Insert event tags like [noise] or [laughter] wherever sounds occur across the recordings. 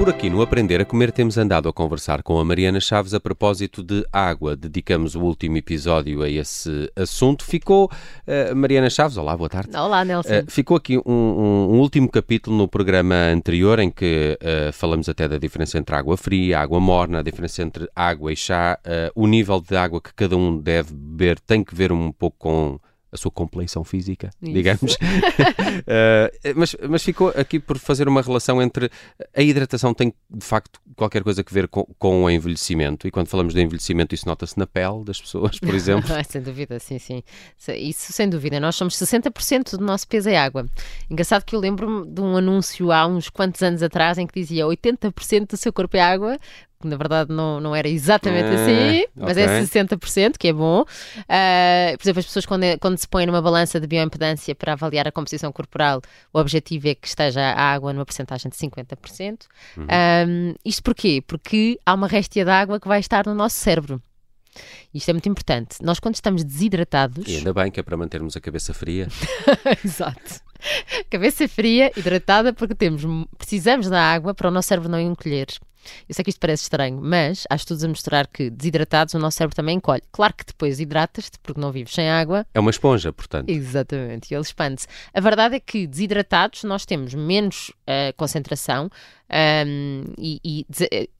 Por aqui no Aprender a Comer temos andado a conversar com a Mariana Chaves a propósito de água. Dedicamos o último episódio a esse assunto. Ficou, uh, Mariana Chaves, olá, boa tarde. Olá, Nelson. Uh, ficou aqui um, um, um, último capítulo no programa anterior em que uh, falamos até da diferença entre água fria, água morna, a diferença entre água e chá, o nível de água que cada um deve beber tem que ver um pouco com a sua compleição física, Isso. digamos. uh, [laughs] mas, mas ficou aqui por fazer uma relação entre a hidratação tem de facto qualquer coisa a ver com, com o envelhecimento e quando falamos de envelhecimento isso nota-se na pele das pessoas, por [laughs] exemplo. sem dúvida, sim, sim. Isso sem dúvida. Nós somos 60% do nosso peso é água. Engraçado que eu lembro-me de um anúncio há uns quantos anos atrás em que dizia 80% do seu corpo é água, na verdade não, não era exatamente é, assim, mas é okay. é 60%, que é bom. Uh, por exemplo, as pessoas quando, quando se põem numa balança de bioimpedância para avaliar a composição corporal, o objetivo é que esteja a água numa porcentagem de 50%. Uhum. Um, isto porquê? Porque há uma réstia de água que vai estar no nosso cérebro. Isto é muito importante. Nós, quando estamos desidratados. E ainda bem que é para mantermos a cabeça fria. [laughs] Exato. Cabeça fria, hidratada, porque temos, precisamos da água para o nosso cérebro não encolher. Eu sei que isto parece estranho, mas há estudos a mostrar que desidratados o nosso cérebro também encolhe. Claro que depois hidratas-te porque não vives sem água. É uma esponja, portanto. Exatamente, e ele expande-se. A verdade é que desidratados nós temos menos uh, concentração, um, e, e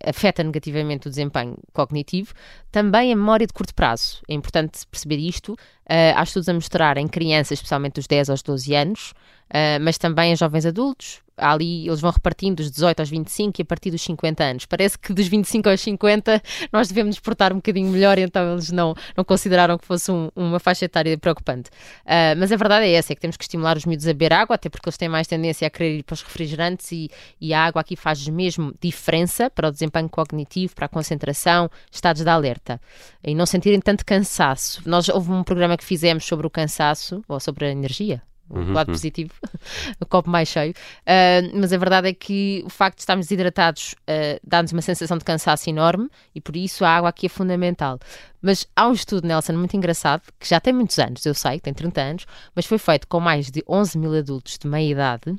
afeta negativamente o desempenho cognitivo, também a memória de curto prazo. É importante perceber isto. Uh, há estudos a mostrar em crianças, especialmente dos 10 aos 12 anos, uh, mas também em jovens adultos, ali eles vão repartindo dos 18 aos 25 e a partir dos 50 anos. Parece que dos 25 aos 50 nós devemos nos portar um bocadinho melhor, então eles não, não consideraram que fosse um, uma faixa etária preocupante. Uh, mas a verdade é essa, é que temos que estimular os miúdos a beber água, até porque eles têm mais tendência a querer ir para os refrigerantes e, e a água aqui faz mesmo diferença para o desempenho cognitivo, para a concentração, estados de alerta. E não sentirem tanto cansaço. Nós houve um programa que fizemos sobre o cansaço, ou sobre a energia, uhum, lado uhum. positivo, [laughs] o copo mais cheio. Uh, mas a verdade é que o facto de estarmos desidratados uh, dá-nos uma sensação de cansaço enorme e por isso a água aqui é fundamental. Mas há um estudo, Nelson, muito engraçado, que já tem muitos anos, eu sei, tem 30 anos, mas foi feito com mais de 11 mil adultos de meia idade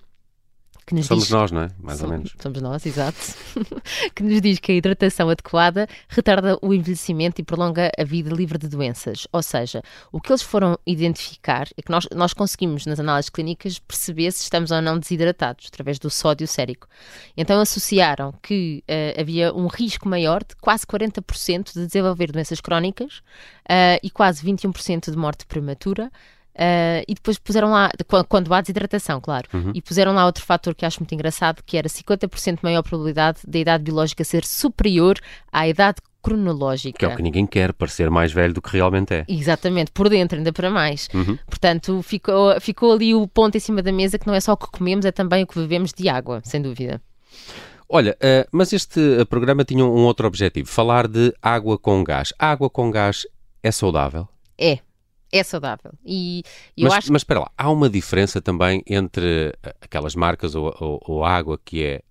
que nos somos diz, nós, não é? Mais somos, ou menos. Somos nós, exato. [laughs] que nos diz que a hidratação adequada retarda o envelhecimento e prolonga a vida livre de doenças. Ou seja, o que eles foram identificar é que nós, nós conseguimos, nas análises clínicas, perceber se estamos ou não desidratados, através do sódio sérico. Então associaram que uh, havia um risco maior de quase 40% de desenvolver doenças crónicas uh, e quase 21% de morte prematura. Uh, e depois puseram lá, quando há desidratação, claro, uhum. e puseram lá outro fator que acho muito engraçado, que era 50% maior probabilidade da idade biológica ser superior à idade cronológica. Que é o que ninguém quer, parecer mais velho do que realmente é. Exatamente, por dentro, ainda para mais. Uhum. Portanto, ficou, ficou ali o ponto em cima da mesa que não é só o que comemos, é também o que bebemos de água, sem dúvida. Olha, uh, mas este uh, programa tinha um outro objetivo: falar de água com gás. A água com gás é saudável? É, é saudável. E eu mas, acho mas espera lá, há uma diferença também entre aquelas marcas ou, ou, ou água que é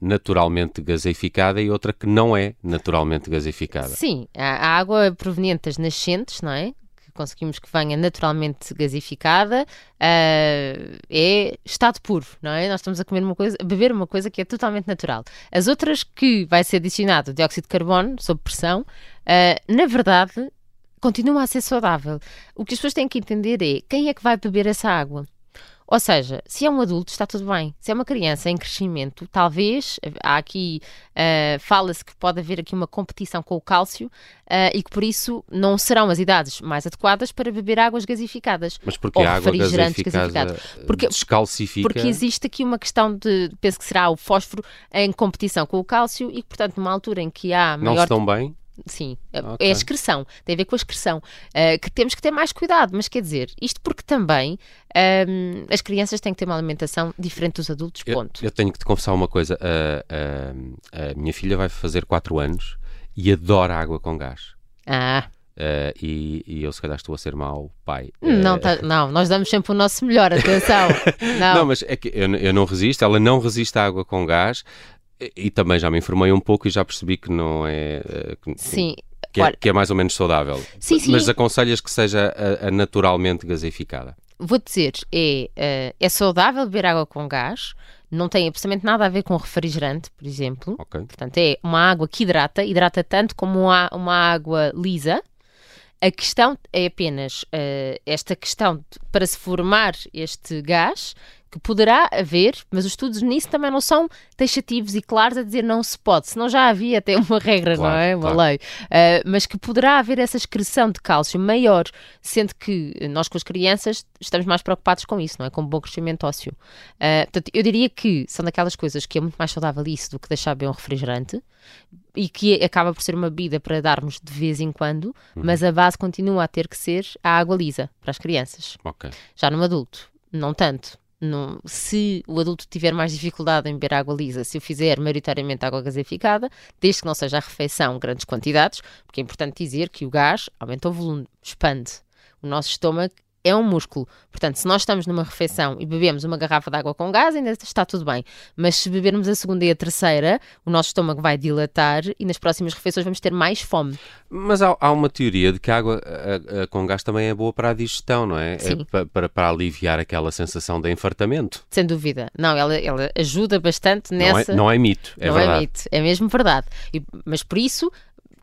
naturalmente gaseificada e outra que não é naturalmente gaseificada. Sim, a água proveniente das nascentes, não é? Que conseguimos que venha naturalmente gasificada, uh, é estado puro, não é? Nós estamos a comer uma coisa, a beber uma coisa que é totalmente natural. As outras que vai ser adicionado dióxido de carbono sob pressão, uh, na verdade continua a ser saudável. O que as pessoas têm que entender é quem é que vai beber essa água. Ou seja, se é um adulto, está tudo bem. Se é uma criança em crescimento, talvez, há aqui, uh, fala-se que pode haver aqui uma competição com o cálcio uh, e que por isso não serão as idades mais adequadas para beber águas gasificadas. Mas porque a água gasificada porque, descalcifica? Porque existe aqui uma questão de, penso que será o fósforo em competição com o cálcio e que, portanto, numa altura em que há maior... Não estão bem? Sim, é, okay. é a excreção, tem a ver com a excreção, uh, que temos que ter mais cuidado, mas quer dizer, isto porque também um, ehm, as crianças têm que ter uma alimentação diferente dos adultos, ponto. Eu, eu tenho que te confessar uma coisa, a minha filha vai fazer 4 anos e adora água com gás. Ah. Uh, e, e, eu se calhar estou a ser mau pai. Não, tá, [laughs] não, nós damos sempre o nosso melhor, atenção. [laughs] não. não, mas é que eu, eu não resisto, ela não resiste à água com gás, e também já me informei um pouco e já percebi que não é. Eh, que, sim. Que é, que é, mais ou menos saudável. Sim, sim. Mas aconselhas que seja a, a naturalmente gaseificada? Vou dizer, é, uh, é saudável beber água com gás, não tem absolutamente nada a ver com refrigerante, por exemplo. Ok. Portanto, é uma água que hidrata, hidrata tanto como uma, uma água lisa. A questão é apenas uh, esta questão de, para se formar este gás, que poderá haver, mas os estudos nisso também não são taxativos e claros a dizer não se pode, senão já havia até uma [laughs] regra, Claro, não é? Uma claro. lei. Uh, mas que poderá haver essa excreção de cálcio maior, sendo que nós com as crianças estamos mais preocupados com isso, não é? Com o bom crescimento ósseo. Uh, portanto, eu diria que são daquelas coisas que é muito mais saudável isso do que deixar beber um refrigerante e que acaba por ser uma bebida para darmos de vez em quando, mas a base continua a ter que ser a água lisa para as crianças. Ok. Já num adulto, não tanto. Se o adulto tiver mais dificuldade em beber água lisa, se o fizer maioritariamente água gaseificada, desde que não seja a refeição grandes quantidades, porque é importante dizer que o gás aumenta o volume, expande. O nosso estômago é um músculo. Portanto, se nós estamos numa refeição e bebemos uma garrafa de água com gás, ainda está tudo bem. Mas se bebermos a segunda e a terceira, o nosso estômago vai dilatar e nas próximas refeições vamos ter mais fome. Mas há, há uma teoria de que a água a- a- com gás também é boa para a digestão, não é? É Sim. pa- para, para aliviar aquela sensação de enfartamento. Sem dúvida. Não, ela, ela ajuda bastante Não nessa. é, não é mito, é não verdade. é mito, é mesmo verdade. E- mas por isso,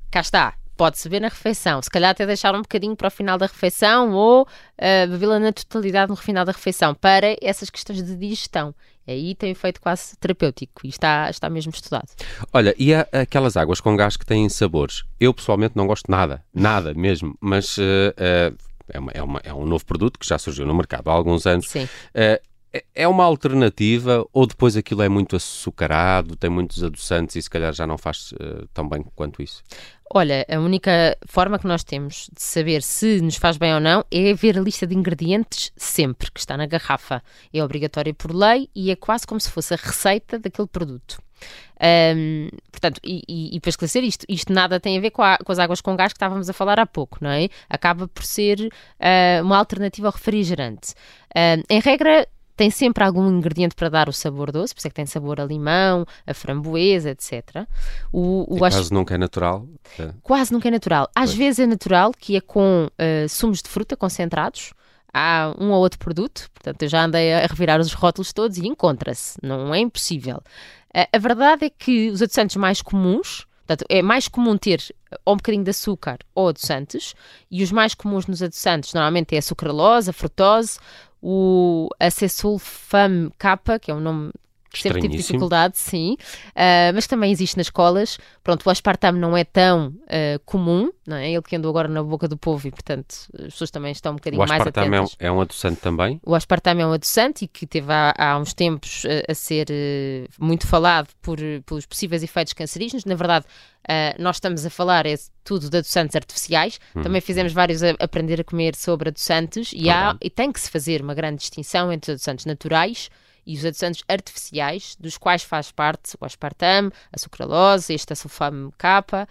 cá está. Pode-se beber na refeição, se calhar até deixar um bocadinho para o final da refeição ou ah, bebê-la na totalidade no final da refeição para essas questões de digestão. Aí tem um efeito quase terapêutico e está, está mesmo estudado. Olha, e há aquelas águas com gás que têm sabores? Eu pessoalmente não gosto nada, nada mesmo, mas eh, eh, é, uma- é uma- é um novo produto que já surgiu no mercado há alguns anos. Sim. Eh, é- é uma alternativa ou depois aquilo é muito açucarado, tem muitos adoçantes e se calhar já não faz eh, tão bem quanto isso? Olha, a única forma que nós temos de saber se nos faz bem ou não é ver a lista de ingredientes sempre, que está na garrafa. É obrigatória por lei e é quase como se fosse a receita daquele produto. Ahm, portanto, e, e- e para esclarecer isto, isto nada tem a ver com, a- com as águas com gás que estávamos a falar há pouco, não é? Acaba por ser ah, uma alternativa ao refrigerante. Em regra, tem sempre algum ingrediente para dar o sabor doce, por isso é que tem sabor a limão, a framboesa, etc. O, o E ach- caso nunca é natural, eh, quase nunca é natural. Às Pois. vezes é natural, que é com eh, sumos de fruta concentrados. Há um ou outro produto, portanto, eu já andei a revirar os rótulos todos e encontra-se, não é impossível. Eh, a verdade é que os adoçantes mais comuns, portanto, é mais comum ter ou um bocadinho de açúcar ou adoçantes, e os mais comuns nos adoçantes normalmente é a sucralose, a frutose, o acesulfame K, que é um nome sempre tive dificuldade, sim, ah, mas também existe nas escolas. Pronto, o aspartame não é tão ah, comum, não é? Ele que andou agora na boca do povo e, portanto, as pessoas também estão um bocadinho o mais aspartame é um, atentas. é um adoçante também. O aspartame é um adoçante e que teve há, há uns tempos eh, a ser eh, muito falado por, pelos possíveis efeitos cancerígenos. Na verdade, nós estamos a falar é tudo de adoçantes artificiais. Uhum. Também fizemos vários a aprender a comer sobre adoçantes e, há, Verdade. e tem que se fazer uma grande distinção entre adoçantes naturais e os adoçantes artificiais, dos quais faz parte o aspartame, a sucralose, este sulfame K.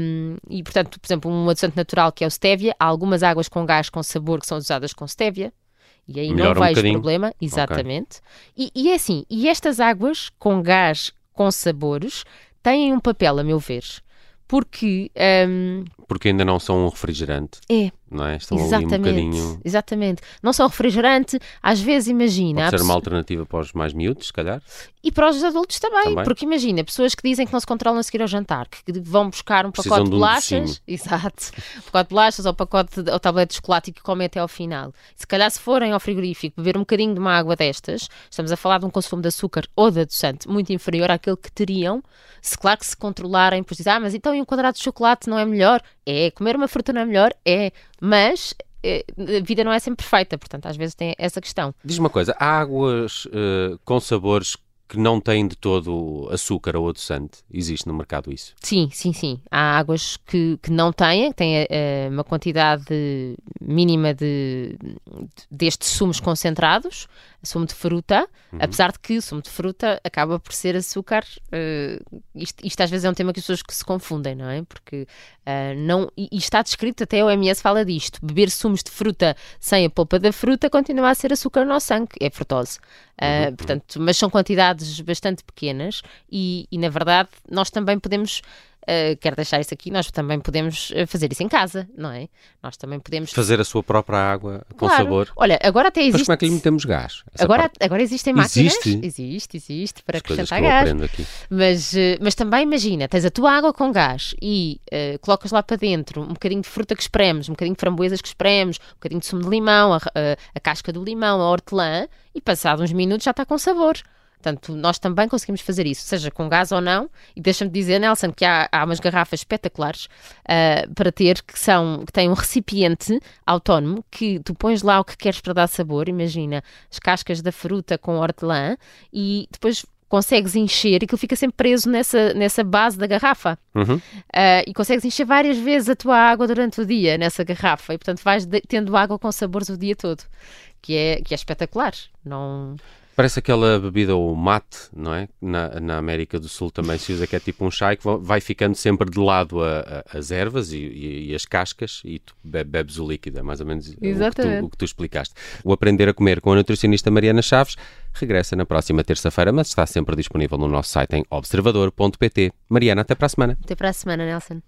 Um, e, portanto, por exemplo, um adoçante natural que é o stevia, há algumas águas com gás com sabor que são usadas com stevia. E aí Melhora um não vejo bocadinho. problema, exatamente. E, e é assim, e estas águas com gás com sabores têm um papel, a meu ver, porque um, Porque ainda não são um refrigerante, é, não é? Estão ali um exatamente, bocadinho. exatamente. Não só refrigerante, às vezes imagina, Pode ser uma alternativa para os mais miúdos, se calhar. e para os adultos também, Também. porque imagina, pessoas que dizem que não se controlam a seguir ao jantar, que vão buscar um Precisam pacote de um bolachas, [laughs] exato, um pacote de bolachas ou pacote de, ou tablete de chocolate e que comem até ao final. Se calhar se forem ao frigorífico beber um bocadinho de uma água destas, estamos a falar de um consumo de açúcar ou de adoçante muito inferior àquele que teriam, se claro que se controlarem, pois dizem, ah, mas então e um quadrado de chocolate não é melhor? É, comer uma fruta não é melhor? É, mas eh, a vida não é sempre perfeita, portanto às vezes tem essa questão. Diz uma coisa, há águas eh, com sabores que não têm de todo açúcar ou adoçante? Existe no mercado isso? Sim, sim, sim. Há águas que, que não têm, que têm eh, uma quantidade mínima de, destes sumos concentrados, sumo de fruta, apesar de que o sumo de fruta acaba por ser açúcar. eh, isto, isto às vezes é um tema que as pessoas que se confundem, não é? Porque eh, não, e, e está descrito, até a OMS fala disto: beber sumos de fruta sem a polpa da fruta continua a ser açúcar no nosso sangue, é frutose. Uh, portanto, mas são quantidades bastante pequenas e, e, na verdade, nós também podemos uh, quero deixar isso aqui, nós também podemos fazer isso em casa, não é? Nós também podemos... Fazer a sua própria água com claro. sabor. Olha, agora até existe... Mas como é que lhe metemos gás? agora, agora existem máquinas... Existe? Existe, existe, para As acrescentar gás. Mas, uh, mas também imagina, tens a tua água com gás e uh, colocas lá para dentro um bocadinho de fruta que espremes, um bocadinho de framboesas que espremes, um bocadinho de sumo de limão, a, a, a casca do limão, a hortelã, e passado uns minutos já está com sabor. Portanto, nós também conseguimos fazer isso, seja com gás ou não. E deixa-me dizer, Nelson, que há, há umas garrafas espetaculares uh, para ter que, são, que têm um recipiente autónomo que tu pões lá o que queres para dar sabor. Imagina as cascas da fruta com hortelã e depois consegues encher, aquilo fica sempre preso nessa, nessa base da garrafa. Uhum. Uh, e consegues encher várias vezes a tua água durante o dia nessa garrafa. E portanto vais de, tendo água com sabores o dia todo, que é, que é espetacular. Não. Parece aquela bebida, o mate, não é? Na, na América do Sul também se usa, que é tipo um chá que vai ficando sempre de lado a, a, as ervas e, e, e, as cascas e tu bebes o líquido, é mais ou menos o que, tu, o que, tu, explicaste. O Aprender a Comer com a nutricionista Mariana Chaves regressa na próxima terça-feira, mas está sempre disponível no nosso site em observador.pt. Mariana, até para a semana. Até para a semana, Nelson.